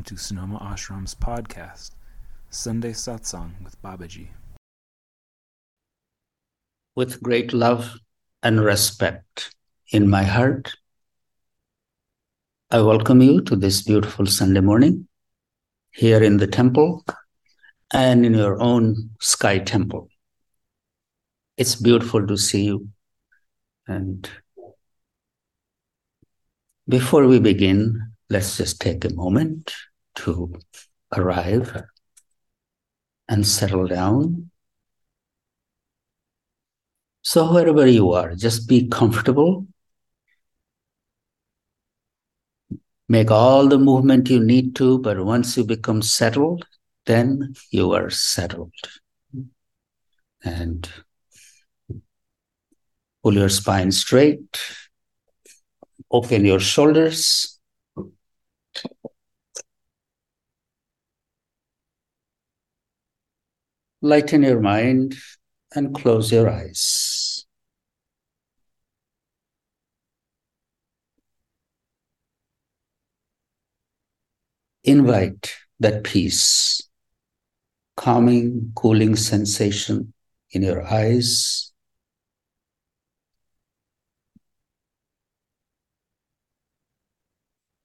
Welcome to Sonoma Ashram's podcast, Sunday Satsang with Babaji. With great love and respect in my heart, I welcome you to this beautiful Sunday morning here in the temple and in your own sky temple. It's beautiful to see you. And before we begin, let's just take a moment to arrive and settle down. So, wherever you are, just be comfortable. Make all the movement you need to, but once you become settled, then you are settled. And pull your spine straight, open your shoulders lighten your mind and close your eyes. Invite that peace, calming, cooling sensation in your eyes.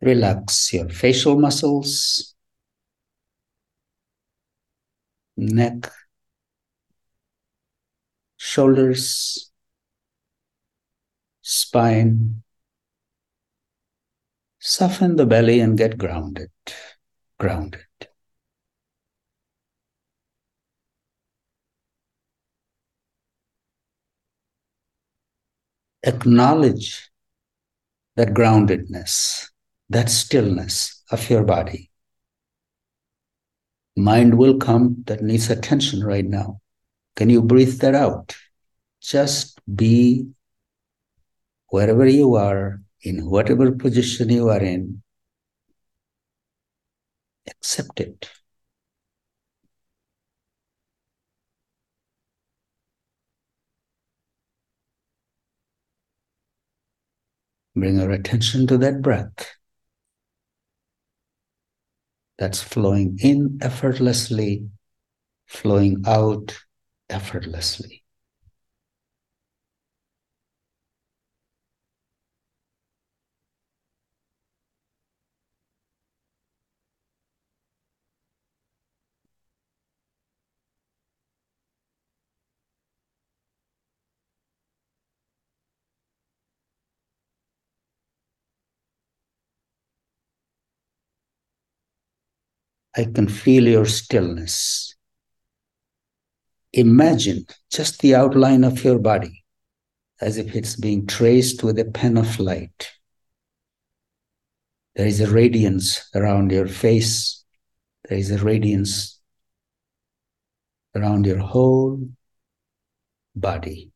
Relax your facial muscles, neck, shoulders, spine. Soften the belly and get grounded. Grounded. Acknowledge that groundedness, that stillness of your body. Mind will come that needs attention right now. Can you breathe that out? Just be wherever you are, in whatever position you are in, accept it. Bring our attention to that breath that's flowing in effortlessly, flowing out effortlessly. I can feel your stillness. Imagine just the outline of your body as if it's being traced with a pen of light. There is a radiance around your face. There is a radiance around your whole body.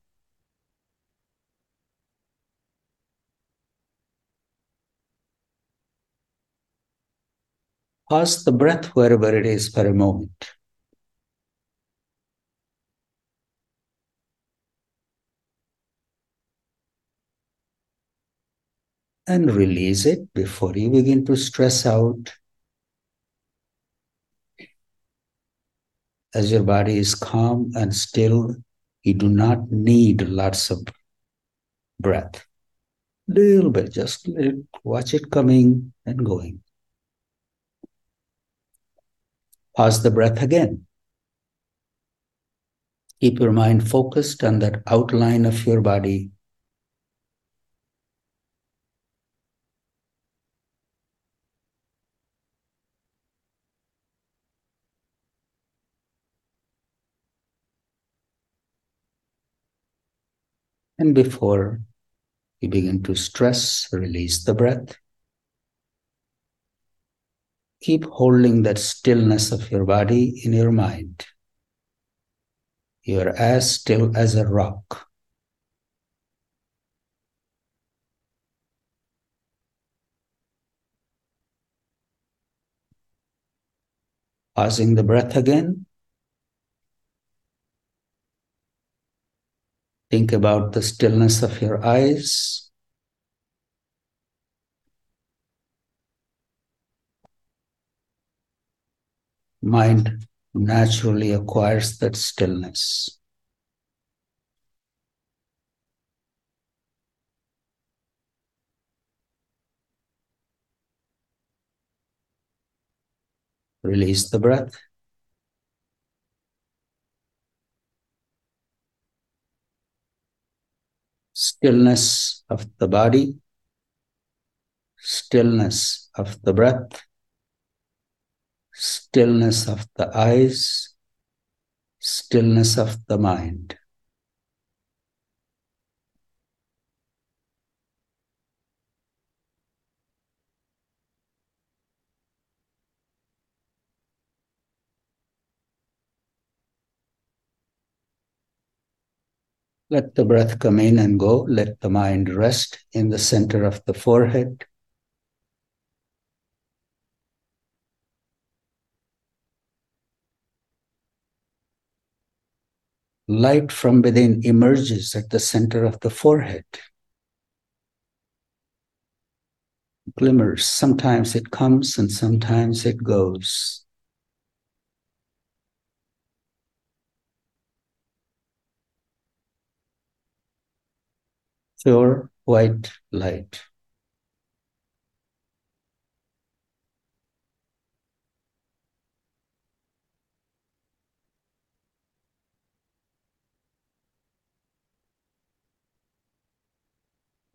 Pause the breath wherever it is for a moment. And release it before you begin to stress out. As your body is calm and still, you do not need lots of breath. Little bit, just let it, watch it coming and going. Pause the breath again. Keep your mind focused on that outline of your body. And before you begin to stress, release the breath keep holding that stillness of your body in your mind. You are as still as a rock. Pausing the breath again. Think about the stillness of your eyes. Mind naturally acquires that stillness. Release the breath. Stillness of the body, stillness of the breath, stillness of the eyes, stillness of the mind. Let the breath come in and go. Let the mind rest in the center of the forehead. Light from within emerges at the center of the forehead. Glimmers. Sometimes it comes and sometimes it goes. pure white light.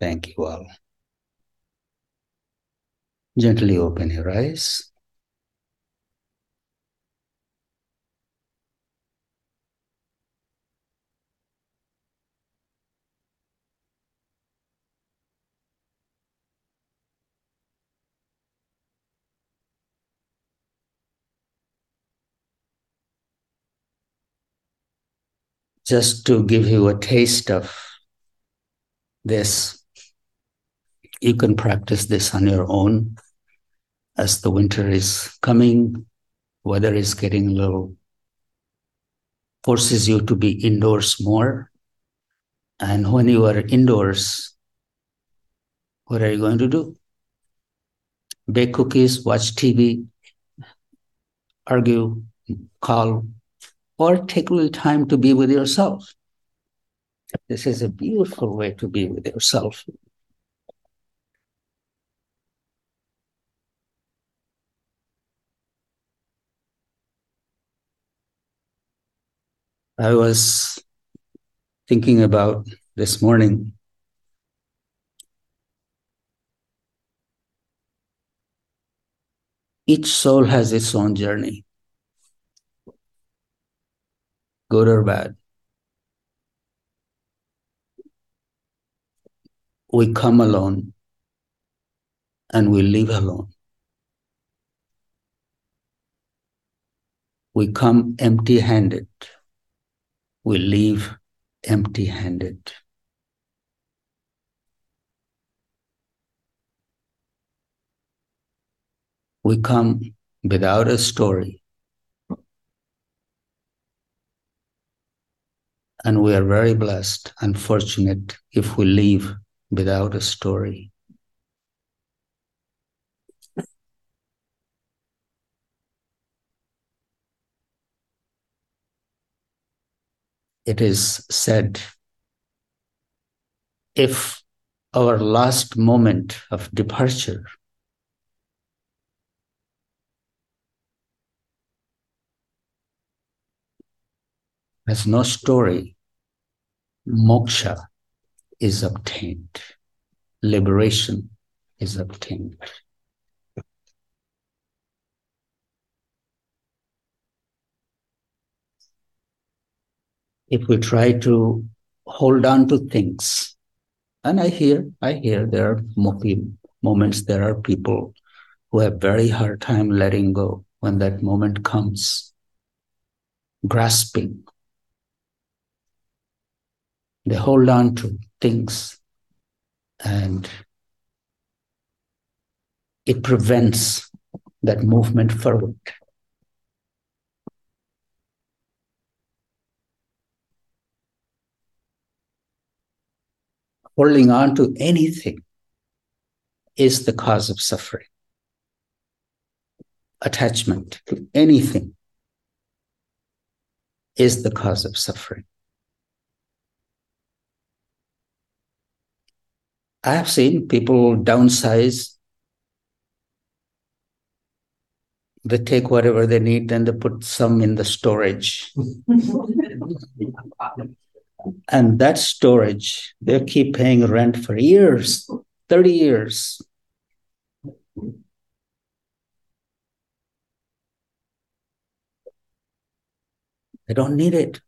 Thank you all. Gently open your eyes. just to give you a taste of this, you can practice this on your own as the winter is coming, weather is getting a little, forces you to be indoors more. And when you are indoors, what are you going to do? Bake cookies, watch TV, argue, call or take a little time to be with yourself. This is a beautiful way to be with yourself. I was thinking about this morning. Each soul has its own journey good or bad. We come alone and we leave alone. We come empty handed, we leave empty handed. We come without a story And we are very blessed and fortunate if we leave without a story. It is said if our last moment of departure has no story, moksha is obtained, liberation is obtained. If we try to hold on to things, and I hear, I hear there are moments, there are people who have very hard time letting go when that moment comes, grasping. They hold on to things and it prevents that movement forward. Holding on to anything is the cause of suffering. Attachment to anything is the cause of suffering. I have seen people downsize. They take whatever they need, and they put some in the storage. and that storage, they keep paying rent for years, 30 years. They don't need it.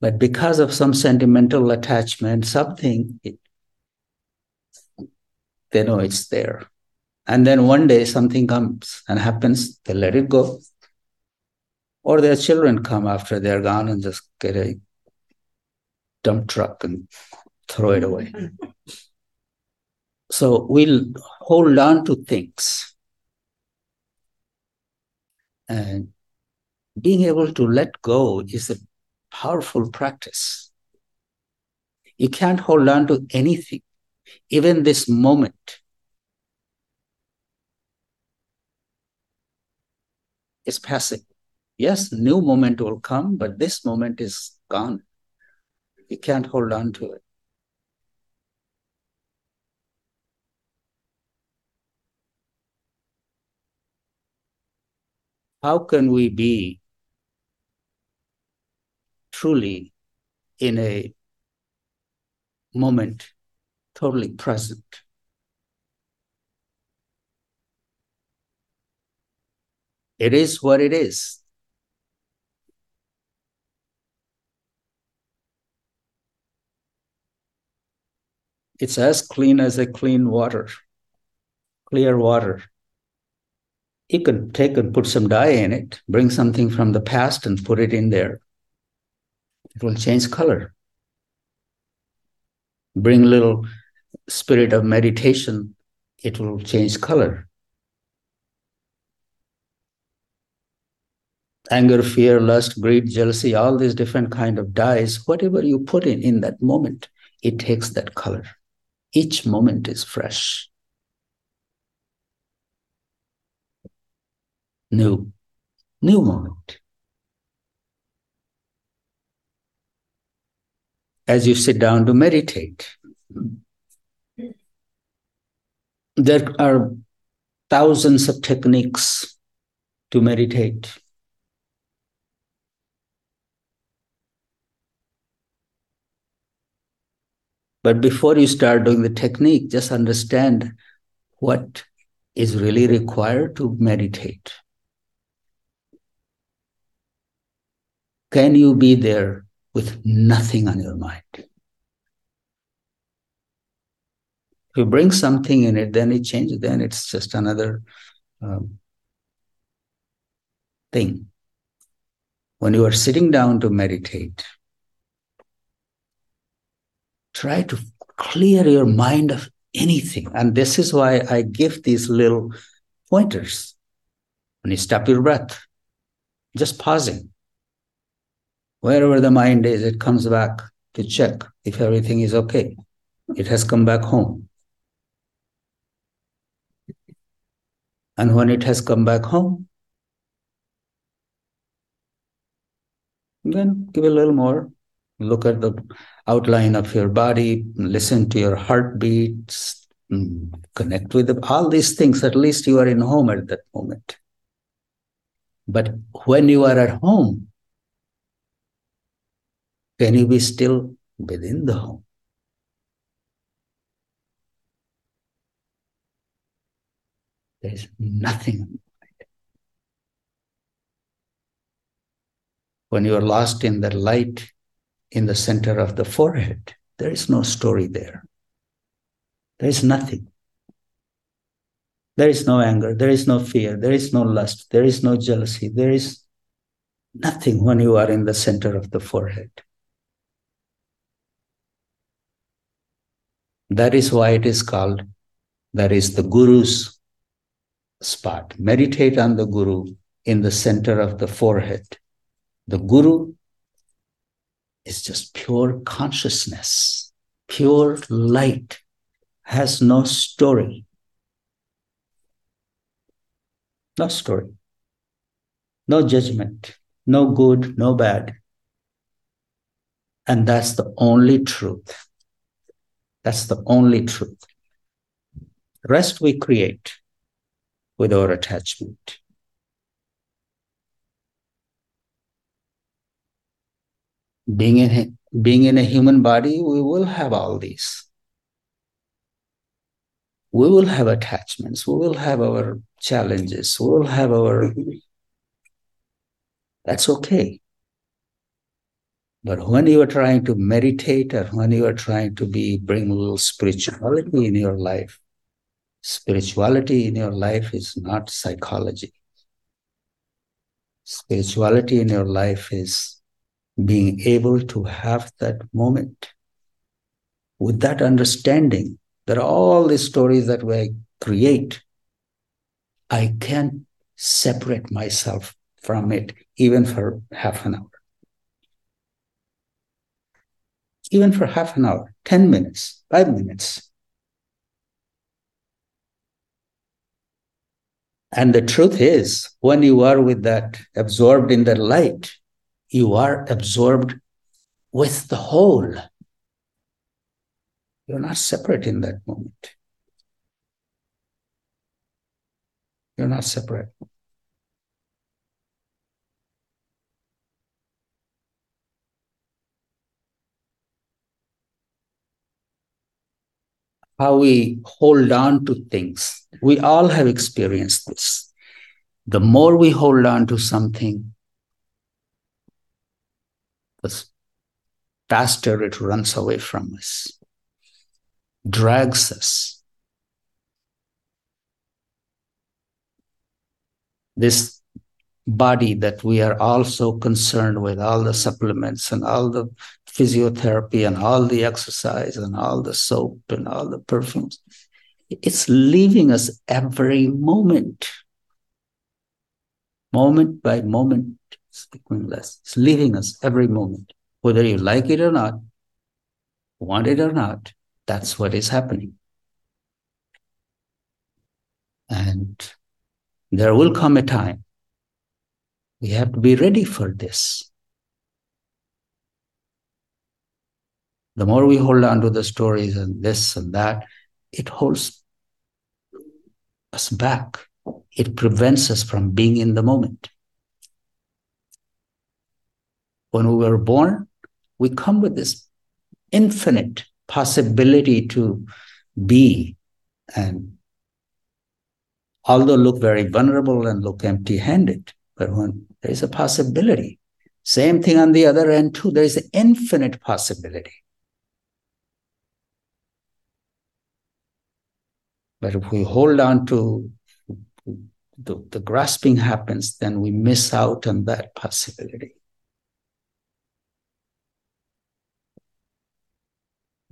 But because of some sentimental attachment, something, it, they know it's there. And then one day something comes and happens, they let it go. Or their children come after they're gone and just get a dump truck and throw it away. Mm-hmm. so we'll hold on to things. And being able to let go is a powerful practice. You can't hold on to anything, even this moment. It's passing. Yes, new moment will come, but this moment is gone. You can't hold on to it. How can we be truly in a moment totally present. It is what it is. It's as clean as a clean water, clear water. You can take and put some dye in it, bring something from the past and put it in there it will change color. Bring little spirit of meditation, it will change color. Anger, fear, lust, greed, jealousy, all these different kind of dyes, whatever you put in in that moment, it takes that color. Each moment is fresh. New, new moment. as you sit down to meditate. There are thousands of techniques to meditate. But before you start doing the technique, just understand what is really required to meditate. Can you be there with nothing on your mind. If you bring something in it, then it changes, then it's just another um, thing. When you are sitting down to meditate, try to clear your mind of anything. And this is why I give these little pointers. When you stop your breath, just pausing Wherever the mind is, it comes back to check if everything is okay. It has come back home. And when it has come back home, then give a little more. Look at the outline of your body, listen to your heartbeats, mm, connect with all these things. At least you are in home at that moment. But when you are at home, can you be still within the home? There is nothing. When you are lost in the light in the center of the forehead, there is no story there. There is nothing. There is no anger. There is no fear. There is no lust. There is no jealousy. There is nothing when you are in the center of the forehead. That is why it is called, that is the Guru's spot. Meditate on the Guru in the center of the forehead. The Guru is just pure consciousness, pure light, has no story. No story, no judgment, no good, no bad, And that's the only truth. That's the only truth. The rest we create with our attachment. Being in, being in a human body, we will have all these. We will have attachments, we will have our challenges, we will have our. That's okay. But when you are trying to meditate or when you are trying to be bring a little spirituality in your life, spirituality in your life is not psychology. Spirituality in your life is being able to have that moment with that understanding that all the stories that we create, I can't separate myself from it even for half an hour. even for half an hour, 10 minutes, five minutes. And the truth is, when you are with that, absorbed in the light, you are absorbed with the whole. You're not separate in that moment. You're not separate. how we hold on to things. We all have experienced this. The more we hold on to something, the faster it runs away from us, drags us. This body that we are all so concerned with, all the supplements and all the physiotherapy and all the exercise and all the soap and all the perfumes. It's leaving us every moment, moment by moment, speaking less. It's leaving us every moment, whether you like it or not, want it or not. That's what is happening. And there will come a time we have to be ready for this. The more we hold on to the stories and this and that, it holds us back. It prevents us from being in the moment. When we were born, we come with this infinite possibility to be and although look very vulnerable and look empty handed, but when there is a possibility. Same thing on the other end, too. There is an infinite possibility. But if we hold on to the, the grasping happens, then we miss out on that possibility.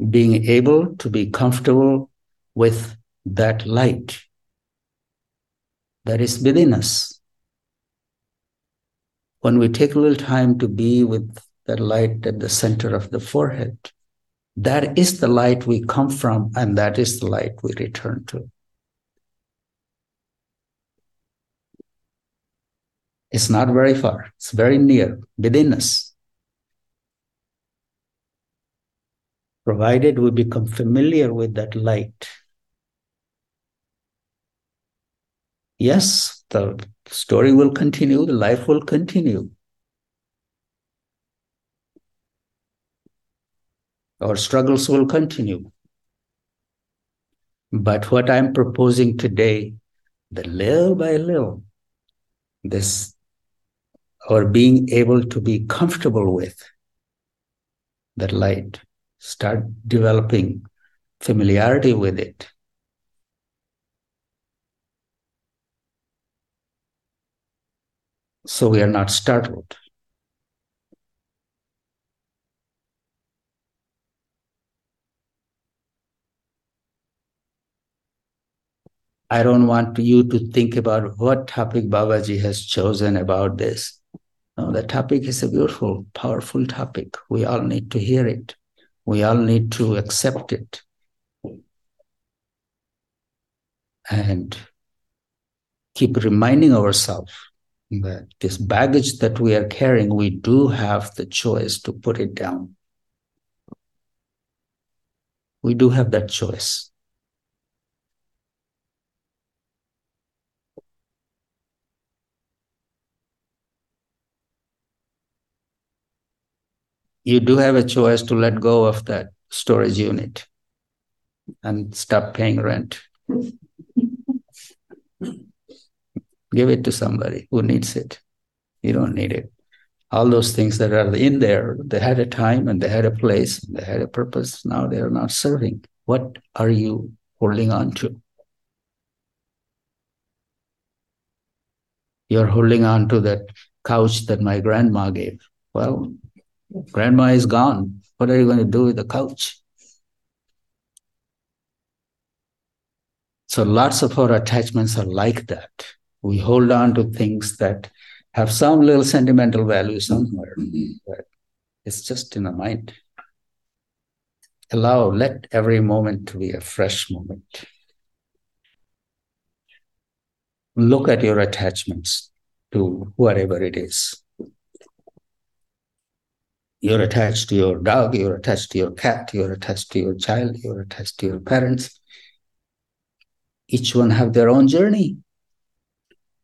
Being able to be comfortable with that light that is within us when we take a little time to be with that light at the center of the forehead, that is the light we come from, and that is the light we return to. It's not very far, it's very near, within us. Provided we become familiar with that light. Yes, the story will continue, the life will continue. Our struggles will continue. But what I'm proposing today, that little by little, this or being able to be comfortable with that light, start developing familiarity with it, so we are not startled. I don't want you to think about what topic Babaji has chosen about this. No, the topic is a beautiful, powerful topic. We all need to hear it. We all need to accept it. And keep reminding ourselves that this baggage that we are carrying, we do have the choice to put it down. We do have that choice. You do have a choice to let go of that storage unit and stop paying rent. Give it to somebody who needs it. You don't need it. All those things that are in there, they had a time and they had a place, and they had a purpose. Now they are not serving. What are you holding on to? You're holding on to that couch that my grandma gave. Well, grandma is gone. What are you going to do with the couch? So lots of our attachments are like that. We hold on to things that have some little sentimental value somewhere, but it's just in the mind. Allow, let every moment to be a fresh moment. Look at your attachments to whatever it is. You're attached to your dog, you're attached to your cat, you're attached to your child, you're attached to your parents. Each one have their own journey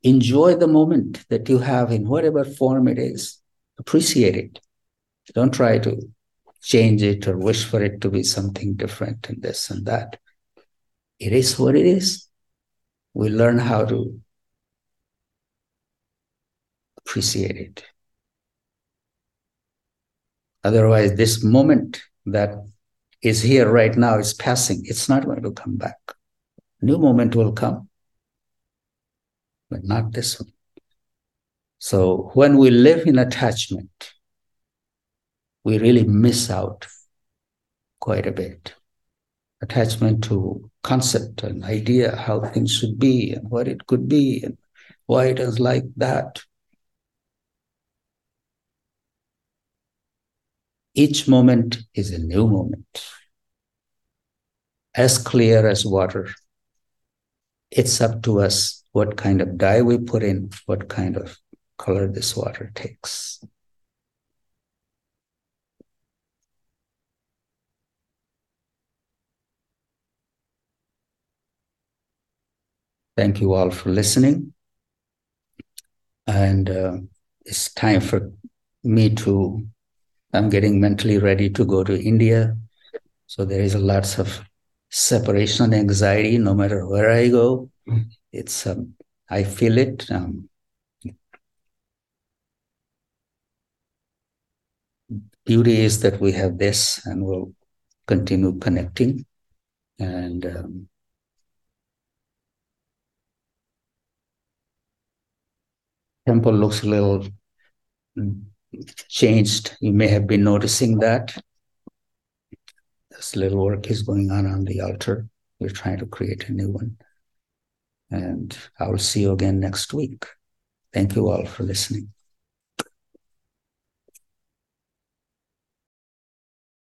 enjoy the moment that you have in whatever form it is. Appreciate it. Don't try to change it or wish for it to be something different and this and that. It is what it is. We learn how to appreciate it. Otherwise, this moment that is here right now is passing. It's not going to come back. New moment will come but not this one. So when we live in attachment, we really miss out quite a bit. Attachment to concept and idea, how things should be and what it could be and why it is like that. Each moment is a new moment, as clear as water. It's up to us what kind of dye we put in, what kind of color this water takes. Thank you all for listening. And uh, it's time for me to, I'm getting mentally ready to go to India. So there is lots of separation anxiety no matter where I go it's um, I feel it. Um, beauty is that we have this, and we'll continue connecting. And um, temple looks a little changed. You may have been noticing that. This little work is going on on the altar. We're trying to create a new one. And I will see you again next week. Thank you all for listening.